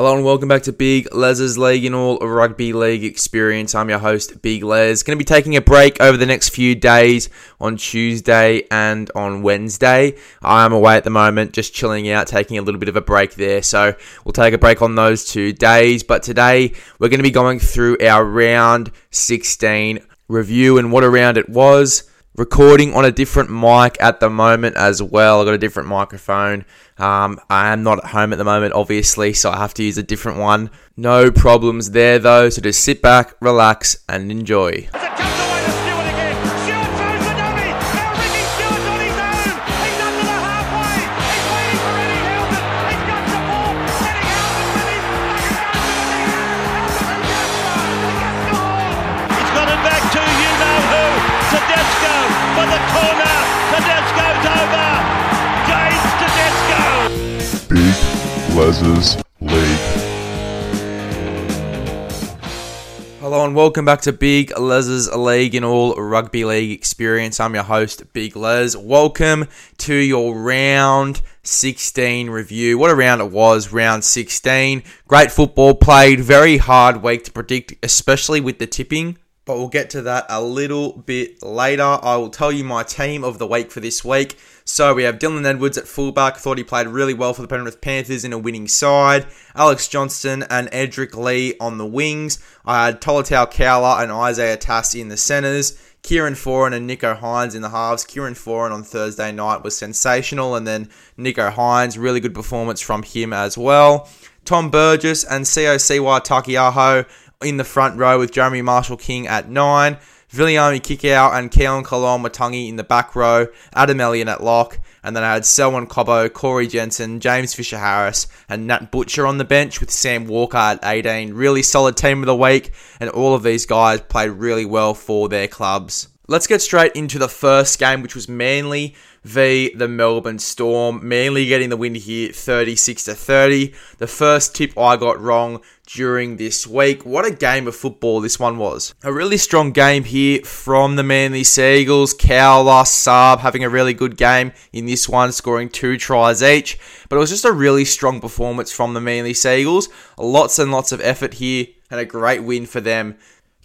Hello and welcome back to Big Les's League and all rugby league experience. I'm your host, Big Les. Going to be taking a break over the next few days on Tuesday and on Wednesday. I am away at the moment, just chilling out, taking a little bit of a break there. So we'll take a break on those two days. But today we're going to be going through our round 16 review and what a round it was recording on a different mic at the moment as well. I've got a different microphone. Um, I am not at home at the moment, obviously, so I have to use a different one. No problems there though, so just sit back, relax, and enjoy. Welcome back to Big Les's League and all rugby league experience. I'm your host, Big Les. Welcome to your round 16 review. What a round it was, round 16. Great football played, very hard week to predict, especially with the tipping but we'll get to that a little bit later. I will tell you my team of the week for this week. So we have Dylan Edwards at fullback. Thought he played really well for the Penrith Panthers in a winning side. Alex Johnston and Edrick Lee on the wings. I had Tolutau Koula and Isaiah Tass in the centres. Kieran Foran and Nicho Hynes in the halves. Kieran Foran on Thursday night was sensational, and then Nicho Hynes, really good performance from him as well. Tom Burgess and Siosiua Taukei'aho in the front row with Jeremy Marshall King at 9. Viliami Kikau and Keaon Koloamatangi in the back row, Adam Elliott at lock, and then I had Selwyn Cobbo, Corey Jensen, James Fisher Harris, and Nat Butcher on the bench with Sam Walker at 18. Really solid team of the week, and all of these guys played really well for their clubs. Let's get straight into the first game, which was Manly v the Melbourne Storm. Manly getting the win here 36 to 30. The first tip I got wrong during this week. What a game of football this one was. A really strong game here from the Manly Sea Eagles. Koula, Saab having a really good game in this one, scoring two tries each. But it was just a really strong performance from the Manly Sea Eagles. Lots and lots of effort here and a great win for them.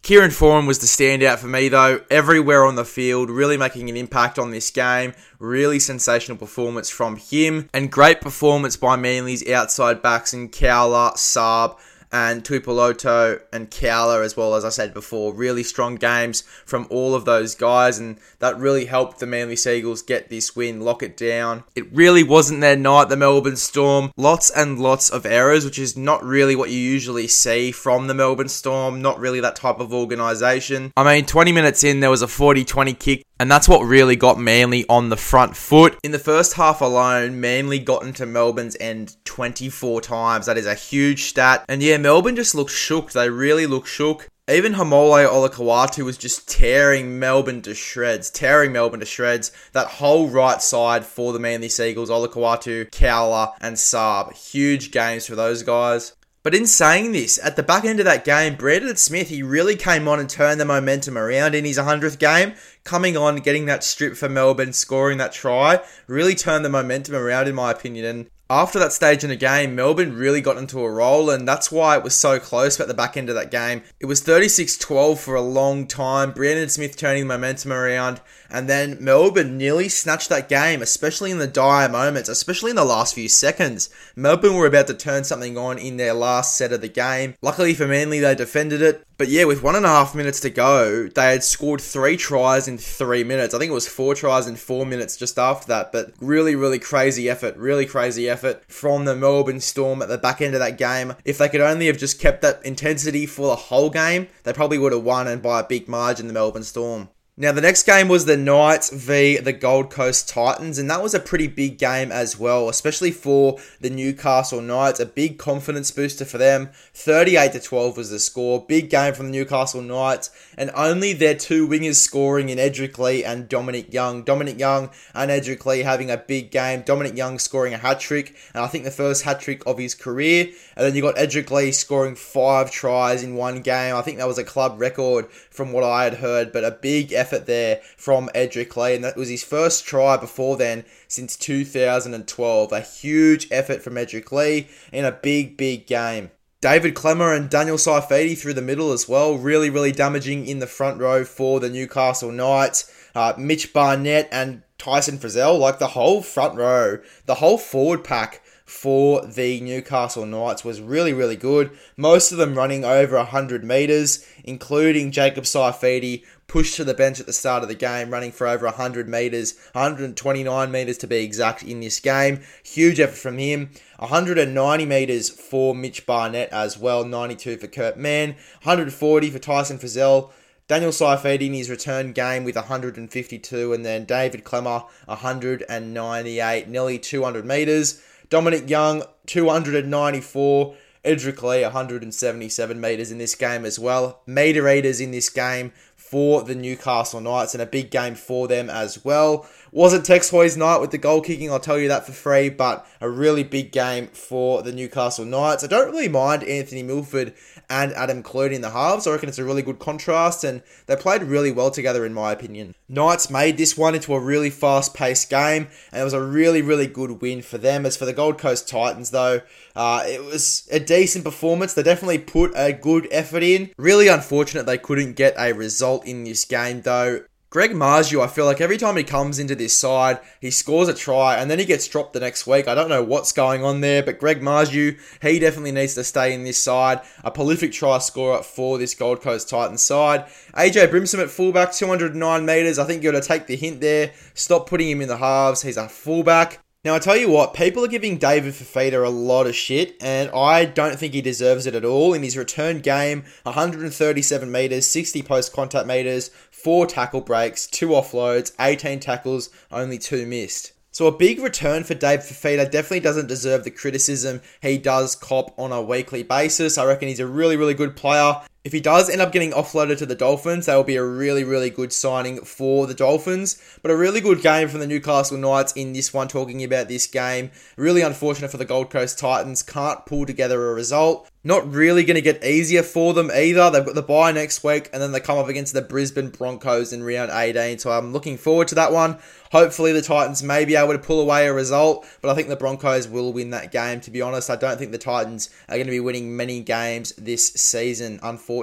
Kieran Foran was the standout for me, though, everywhere on the field, really making an impact on this game. Really sensational performance from him, and great performance by Manly's outside backs in Koula, Saab, and Tuipulotu and Koula as well, as I said before. Really strong games from all of those guys, and that really helped the Manly Sea Eagles get this win, lock it down. It really wasn't their night, the Melbourne Storm. Lots and lots of errors, which is not really what you usually see from the Melbourne Storm, not really that type of organisation. I mean, 20 minutes in, there was a 40 20 kick and that's what really got Manly on the front foot. In the first half alone, Manly got into Melbourne's end 24 times. That is a huge stat. And yeah, Melbourne just looked shook. They really looked shook. Even Haumole Olakau'atu was just tearing Melbourne to shreds, tearing Melbourne to shreds. That whole right side for the Manly Sea Eagles, Olakau'atu, Koula, and Saab. Huge games for those guys. But in saying this, at the back end of that game, Brandon Smith, he really came on and turned the momentum around in his 100th game. Coming on, getting that strip for Melbourne, scoring that try, really turned the momentum around, in my opinion. And after that stage in the game, Melbourne really got into a roll, and that's why it was so close at the back end of that game. It was 36 12 for a long time. Brandon Smith turning the momentum around, and then Melbourne nearly snatched that game, especially in the dire moments, especially in the last few seconds. Melbourne were about to turn something on in their last set of the game. Luckily for Manly, they defended it. But yeah, with one and a half minutes to go, they had scored three tries in three minutes. I think it was four tries in four minutes just after that. But really, really crazy effort. Really crazy effort from the Melbourne Storm at the back end of that game. If they could only have just kept that intensity for the whole game, they probably would have won and by a big margin, the Melbourne Storm. Now, the next game was the Knights v the Gold Coast Titans, and that was a pretty big game as well, especially for the Newcastle Knights. A big confidence booster for them. 38 to 12 was the score. Big game from the Newcastle Knights, and only their two wingers scoring in Edrick Lee and Dominic Young. Dominic Young and Edrick Lee having a big game. Dominic Young scoring a hat trick, and I think the first hat trick of his career. And then you got Edrick Lee scoring five tries in one game. I think that was a club record from what I had heard, but a big effort there from Edrick Lee, and that was his first try before then since 2012. A huge effort from Edrick Lee in a big, big game. David Klemmer and Daniel Saifiti through the middle as well, really, really damaging in the front row for the Newcastle Knights. Uh, Mitch Barnett and Tyson Frizell, like the whole front row, the whole forward pack for the Newcastle Knights was really, really good. Most of them running over 100 metres, including Jacob Saifiti, pushed to the bench at the start of the game, running for over 100 metres, 129 metres to be exact in this game. Huge effort from him. 190 metres for Mitch Barnett as well, 92 for Kurt Mann, 140 for Tyson Frizell. Daniel Saifiti in his return game with 152, and then David Klemmer 198, nearly 200 metres. Dominic Young, 294. Edrick Lee, 177 metres in this game as well. Meter eaters in this game for the Newcastle Knights and a big game for them as well. Wasn't Tex Hoy's night with the goal kicking, I'll tell you that for free, but a really big game for the Newcastle Knights. I don't really mind Anthony Milford and Adam Clune in the halves. I reckon it's a really good contrast, and they played really well together, in my opinion. Knights made this one into a really fast paced game, and it was a really, really good win for them. As for the Gold Coast Titans, though, uh, it was a decent performance. They definitely put a good effort in. Really unfortunate they couldn't get a result in this game, though. Greg Marzhew, I feel like every time he comes into this side, he scores a try and then he gets dropped the next week. I don't know what's going on there, but Greg Marzhew, he definitely needs to stay in this side. A prolific try scorer for this Gold Coast Titans side. AJ Brimson at fullback, 209 metres. I think you're going to take the hint there. Stop putting him in the halves. He's a fullback. Now, I tell you what, people are giving David Fifita a lot of shit, and I don't think he deserves it at all. In his return game, 137 metres, 60 post contact metres, 4 tackle breaks, 2 offloads, 18 tackles, only 2 missed. So a big return for Dave Fifita definitely doesn't deserve the criticism he does cop on a weekly basis. I reckon he's a really, really good player. If he does end up getting offloaded to the Dolphins, that will be a really, really good signing for the Dolphins. But a really good game from the Newcastle Knights in this one, talking about this game. Really unfortunate for the Gold Coast Titans. Can't pull together a result. Not really going to get easier for them either. They've got the bye next week, and then they come up against the Brisbane Broncos in round 18. So I'm looking forward to that one. Hopefully, the Titans may be able to pull away a result, but I think the Broncos will win that game. To be honest, I don't think the Titans are going to be winning many games this season, unfortunately.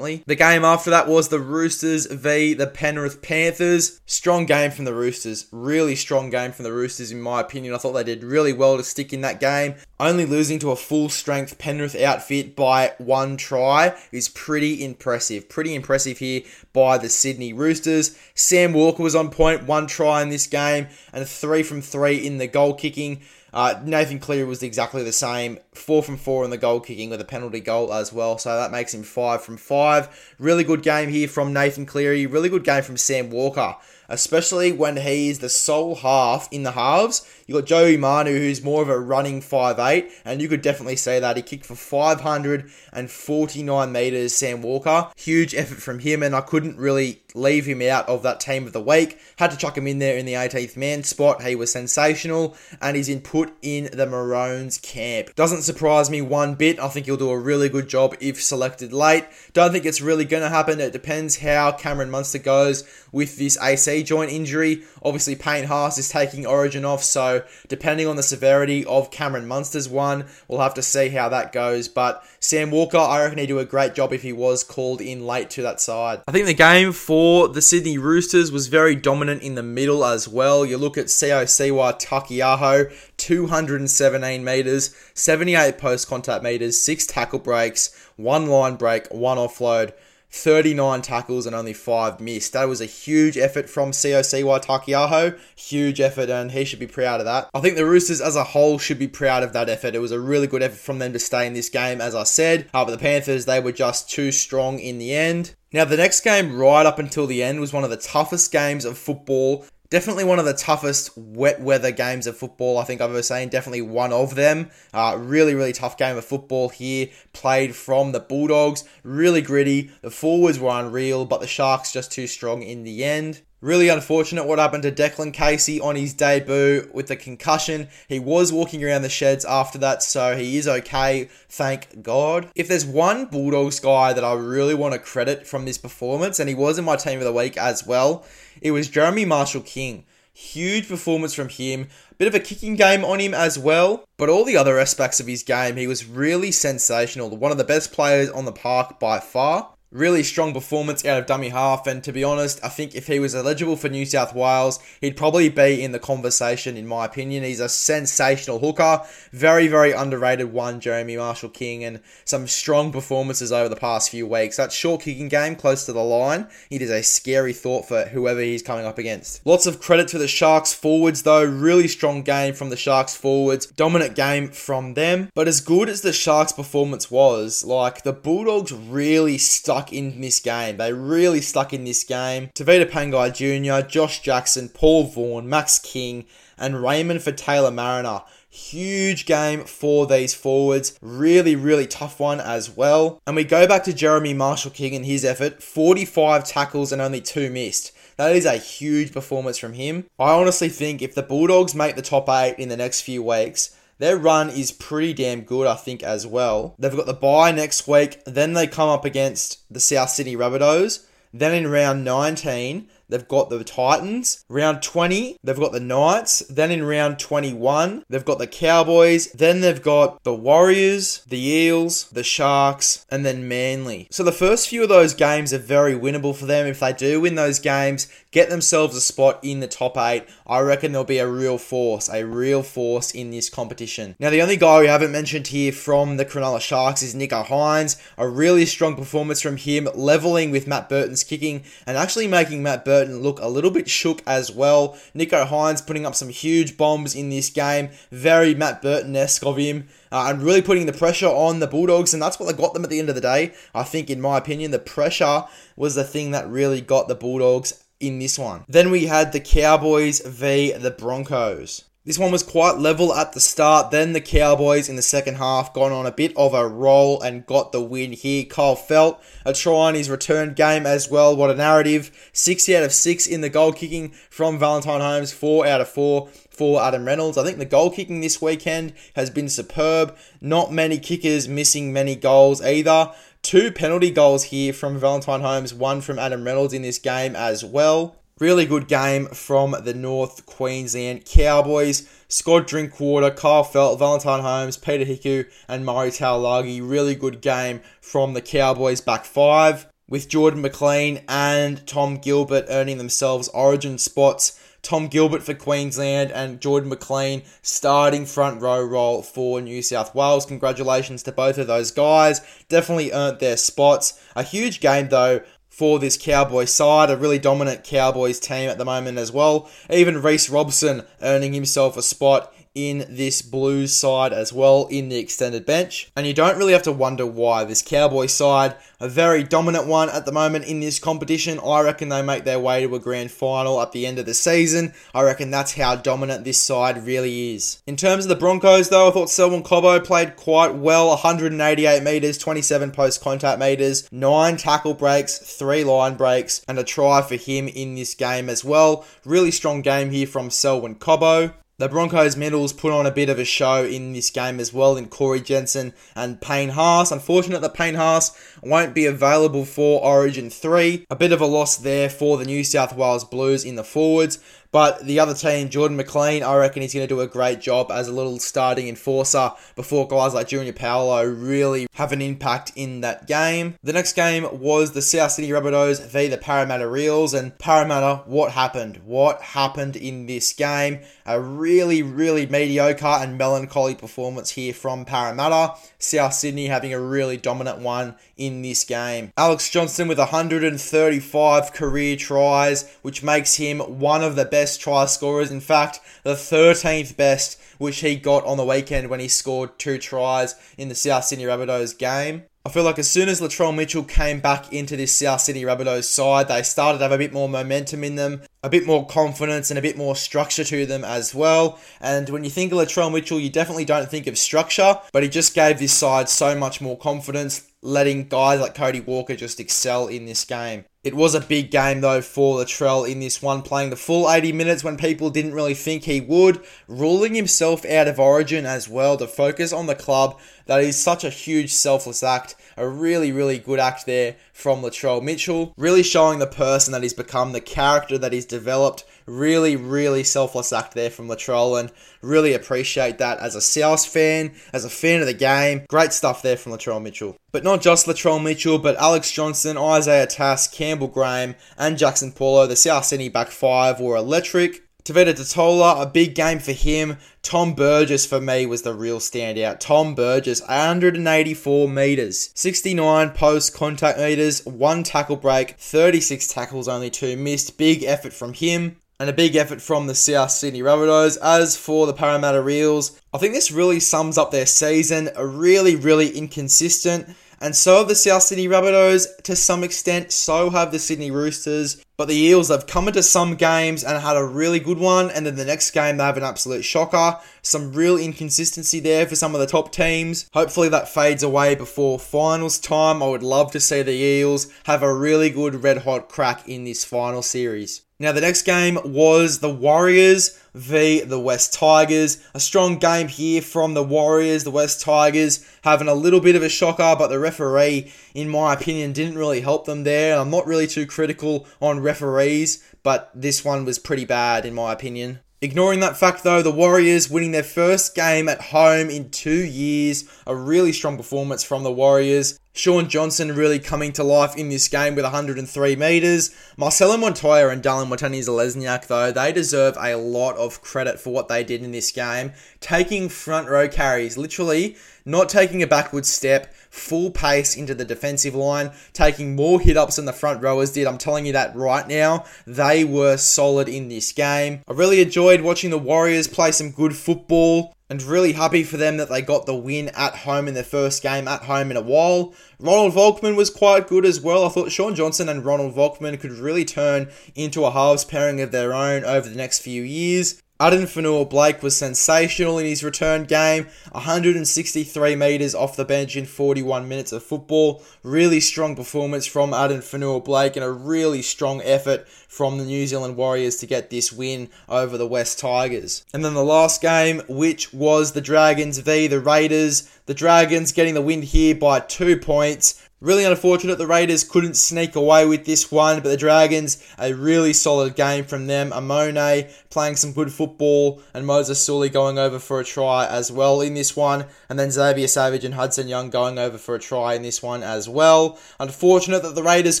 The game after that was the Roosters v the Penrith Panthers. Strong game from the Roosters. Really strong game from the Roosters, in my opinion. I thought they did really well to stick in that game. Only losing to a full strength Penrith outfit by one try is pretty impressive. Pretty impressive here by the Sydney Roosters. Sam Walker was on point, one try in this game, and three from three in the goal kicking. Uh, Nathan Cleary was exactly the same, four from four in the goal kicking with a penalty goal as well, so that makes him five from five. Really good game here from Nathan Cleary, really good game from Sam Walker especially when he's the sole half in the halves. You got Joey Manu, who's more of a running five eight, and you could definitely say that he kicked for 549 meters. Sam Walker, huge effort from him, and I couldn't really leave him out of that team of the week. Had to chuck him in there in the 18th man spot. He was sensational, and he's in put in the Maroons camp. Doesn't surprise me one bit. I think he'll do a really good job if selected late. Don't think it's really going to happen. It depends how Cameron Munster goes with this AC joint injury. Obviously, Payne Haas is taking Origin off, so depending on the severity of Cameron Munster's one, we'll have to see how that goes. But Sam Walker, I reckon he'd do a great job if he was called in late to that side. I think the game for the Sydney Roosters was very dominant in the middle as well. You look at Siosiua Taukeiaho, 217 metres, 78 post contact metres, 6 tackle breaks, 1 line break, 1 offload. 39 tackles and only 5 missed. That was a huge effort from Siosiua Taukeiaho. Huge effort, and he should be proud of that. I think the Roosters as a whole should be proud of that effort. It was a really good effort from them to stay in this game, as I said. Uh, but the Panthers, they were just too strong in the end. Now, the next game, right up until the end, was one of the toughest games of football Definitely one of the toughest wet weather games of football I think I've ever seen. Definitely one of them. Uh, really, really tough game of football here. Played from the Bulldogs. Really gritty. The forwards were unreal, but the Sharks just too strong in the end. Really unfortunate what happened to Declan Casey on his debut with the concussion. He was walking around the sheds after that, so he is okay, thank God. If there's one Bulldogs guy that I really want to credit from this performance, and he was in my team of the week as well, it was Jeremy Marshall King. Huge performance from him. Bit of a kicking game on him as well. But all the other aspects of his game, he was really sensational. One of the best players on the park by far. Really strong performance out of dummy half, and to be honest, I think if he was eligible for New South Wales, he'd probably be in the conversation, in my opinion. He's a sensational hooker, very, very underrated one, Jeremy Marshall King, and some strong performances over the past few weeks. That short kicking game close to the line, it is a scary thought for whoever he's coming up against. Lots of credit to the Sharks forwards, though. Really strong game from the Sharks forwards, dominant game from them. But as good as the Sharks' performance was, like the Bulldogs really stuck stuck in this game. They really stuck in this game. Tevita Pangai Jr., Josh Jackson, Paul Vaughan, Max King, and Raymond Faitala-Mariner. Huge game for these forwards. Really, really tough one as well. And we go back to Jeremy Marshall King and his effort 45 tackles and only two missed. That is a huge performance from him. I honestly think if the Bulldogs make the top eight in the next few weeks, their run is pretty damn good, I think, as well. They've got the bye next week, then they come up against the South Sydney Rabbitohs. Then in round 19, they've got the Titans. Round 20, they've got the Knights. Then in round 21, they've got the Cowboys. Then they've got the Warriors, the Eels, the Sharks, and then Manly. So the first few of those games are very winnable for them. If they do win those games, get themselves a spot in the top eight, I reckon there'll be a real force, a real force in this competition. Now, the only guy we haven't mentioned here from the Cronulla Sharks is Nicho Hynes. A really strong performance from him, leveling with Matt Burton's kicking and actually making Matt Burton look a little bit shook as well. Nicho Hynes putting up some huge bombs in this game, very Matt Burton esque of him. Uh, and really putting the pressure on the Bulldogs, and that's what they got them at the end of the day. I think, in my opinion, the pressure was the thing that really got the Bulldogs in this one. Then we had the Cowboys v the Broncos. This one was quite level at the start. Then the Cowboys in the second half got on a bit of a roll and got the win here. Kyle Feldt, a try in his return game as well. What a narrative. Six out of six in the goal kicking from Valentine Holmes. Four out of four for Adam Reynolds. I think the goal kicking this weekend has been superb. Not many kickers missing many goals either. Two penalty goals here from Valentine Holmes, one from Adam Reynolds in this game as well. Really good game from the North Queensland Cowboys. Scott Drinkwater, Kyle Feldt, Valentine Holmes, Peter Hiku, and Murray Taulagi. Really good game from the Cowboys back five, with Jordan McLean and Tom Gilbert earning themselves origin spots Tom Gilbert for Queensland, and Jordan McLean starting front row role for New South Wales. Congratulations to both of those guys. Definitely earned their spots. A huge game, though, for this Cowboy side, a really dominant Cowboys team at the moment as well. Even Reece Robson earning himself a spot in this Blues side as well in the extended bench. And you don't really have to wonder why. This Cowboy side, a very dominant one at the moment in this competition. I reckon they make their way to a grand final at the end of the season. I reckon that's how dominant this side really is. In terms of the Broncos, though, I thought Selwyn Cobbo played quite well 188 metres, 27 post contact metres, 9 tackle breaks, 3 line breaks, and a try for him in this game as well. Really strong game here from Selwyn Cobbo. The Broncos medals put on a bit of a show in this game as well in Corey Jensen and Payne Haas. Unfortunate that Payne Haas won't be available for Origin 3. A bit of a loss there for the New South Wales Blues in the forwards. But the other team, Jordan McLean, I reckon he's going to do a great job as a little starting enforcer before guys like Junior Paulo really have an impact in that game. The next game was the South Sydney Rabbitohs v the Parramatta Eels. And Parramatta, what happened? What happened in this game? A really, really mediocre and melancholy performance here from Parramatta. South Sydney having a really dominant one in this game. Alex Johnston with 135 career tries, which makes him one of the best try scorers. In fact, the 13th best, which he got on the weekend when he scored two tries in the South Sydney Rabbitohs game. I feel like as soon as Latrell Mitchell came back into this South Sydney Rabbitohs side, they started to have a bit more momentum in them, a bit more confidence, and a bit more structure to them as well. And when you think of Latrell Mitchell, you definitely don't think of structure, but he just gave this side so much more confidence, letting guys like Cody Walker just excel in this game. It was a big game though for Latrell in this one, playing the full 80 minutes when people didn't really think he would, ruling himself out of Origin as well to focus on the club. That is such a huge selfless act. A really, really good act there from Latrell Mitchell. Really showing the person that he's become, the character that he's developed. Really, really selfless act there from Latrell and really appreciate that as a South fan, as a fan of the game. Great stuff there from Latrell Mitchell. But not just Latrell Mitchell, but Alex Johnston, Isaiah Tass, Campbell Graham, and Jaxson Paulo, the South Sydney back five, were electric. Tevita Tatola, a big game for him. Tom Burgess for me was the real standout. Tom Burgess, 184 metres, 69 post contact metres, one tackle break, 36 tackles, only two missed. Big effort from him and a big effort from the South Sydney Rabbitohs. As for the Parramatta Eels, I think this really sums up their season. A really, really inconsistent. And so have the South Sydney Rabbitohs to some extent, so have the Sydney Roosters. But the Eels have come into some games and had a really good one, and then the next game they have an absolute shocker. Some real inconsistency there for some of the top teams. Hopefully that fades away before finals time. I would love to see the Eels have a really good red hot crack in this final series. Now, the next game was the Warriors v the West Tigers. A strong game here from the Warriors. The West Tigers having a little bit of a shocker, but the referee, in my opinion, didn't really help them there. I'm not really too critical on referees, but this one was pretty bad, in my opinion. Ignoring that fact, though, the Warriors winning their first game at home in two years. A really strong performance from the Warriors. Shaun Johnson really coming to life in this game with 103 metres. Marcelo Montoya and Dallin Watene-Zelezniak, though, they deserve a lot of credit for what they did in this game. Taking front row carries, literally not taking a backward step, full pace into the defensive line, taking more hit ups than the front rowers did. I'm telling you that right now. They were solid in this game. I really enjoyed watching the Warriors play some good football and really happy for them that they got the win at home in their first game at home in a while. Ronald Volkman was quite good as well. I thought Shaun Johnson and Ronald Volkman could really turn into a halves pairing of their own over the next few years. Addin Fonua-Blake was sensational in his return game. 163 metres off the bench in 41 minutes of football. Really strong performance from Addin Fonua-Blake and a really strong effort from the New Zealand Warriors to get this win over the West Tigers. And then the last game, which was the Dragons v the Raiders. The Dragons getting the win here by two points. Really unfortunate the Raiders couldn't sneak away with this one, but the Dragons, a really solid game from them. Amone playing some good football, and Moses Suli going over for a try as well in this one, and then Xavier Savage and Hudson Young going over for a try in this one as well. Unfortunate that the Raiders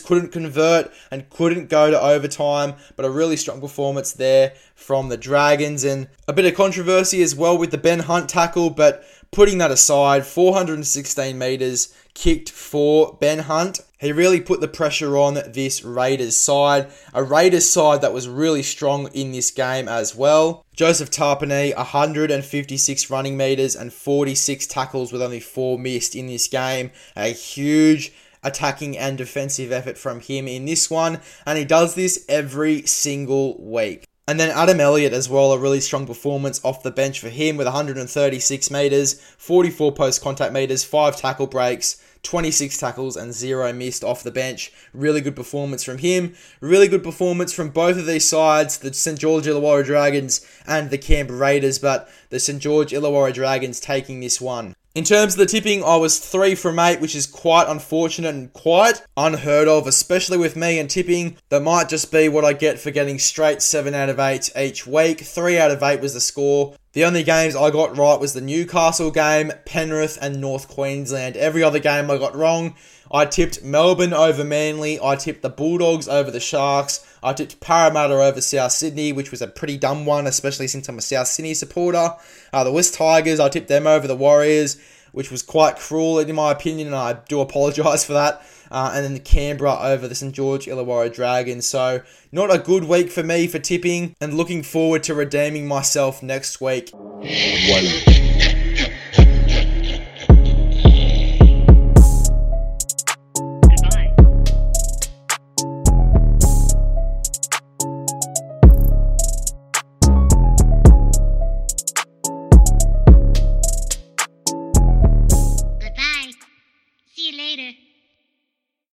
couldn't convert and couldn't go to overtime, but a really strong performance there from the Dragons, and a bit of controversy as well with the Ben Hunt tackle, but putting that aside, 416 metres kicked for Ben Hunt. He really put the pressure on this Raiders side. A Raiders side that was really strong in this game as well. Joseph Tapine, 156 running meters and 46 tackles with only four missed in this game. A huge attacking and defensive effort from him in this one, and he does this every single week. And then Adam Elliott as well, a really strong performance off the bench for him with 136 metres, 44 post contact metres, 5 tackle breaks, 26 tackles and 0 missed off the bench. Really good performance from him. Really good performance from both of these sides, the St. George Illawarra Dragons and the Canberra Raiders, but the St. George Illawarra Dragons taking this one. In terms of the tipping, I was 3 from 8, which is quite unfortunate and quite unheard of, especially with me and tipping. That might just be what I get for getting straight 7 out of 8 each week. 3 out of 8 was the score. The only games I got right was the Newcastle game, Penrith, and North Queensland. Every other game I got wrong. I tipped Melbourne over Manly. I tipped the Bulldogs over the Sharks. I tipped Parramatta over South Sydney, which was a pretty dumb one, especially since I'm a South Sydney supporter. Uh, the West Tigers, I tipped them over the Warriors, which was quite cruel in my opinion, and I do apologise for that. Uh, and then the Canberra over the St George Illawarra Dragons. So, not a good week for me for tipping, and looking forward to redeeming myself next week. One.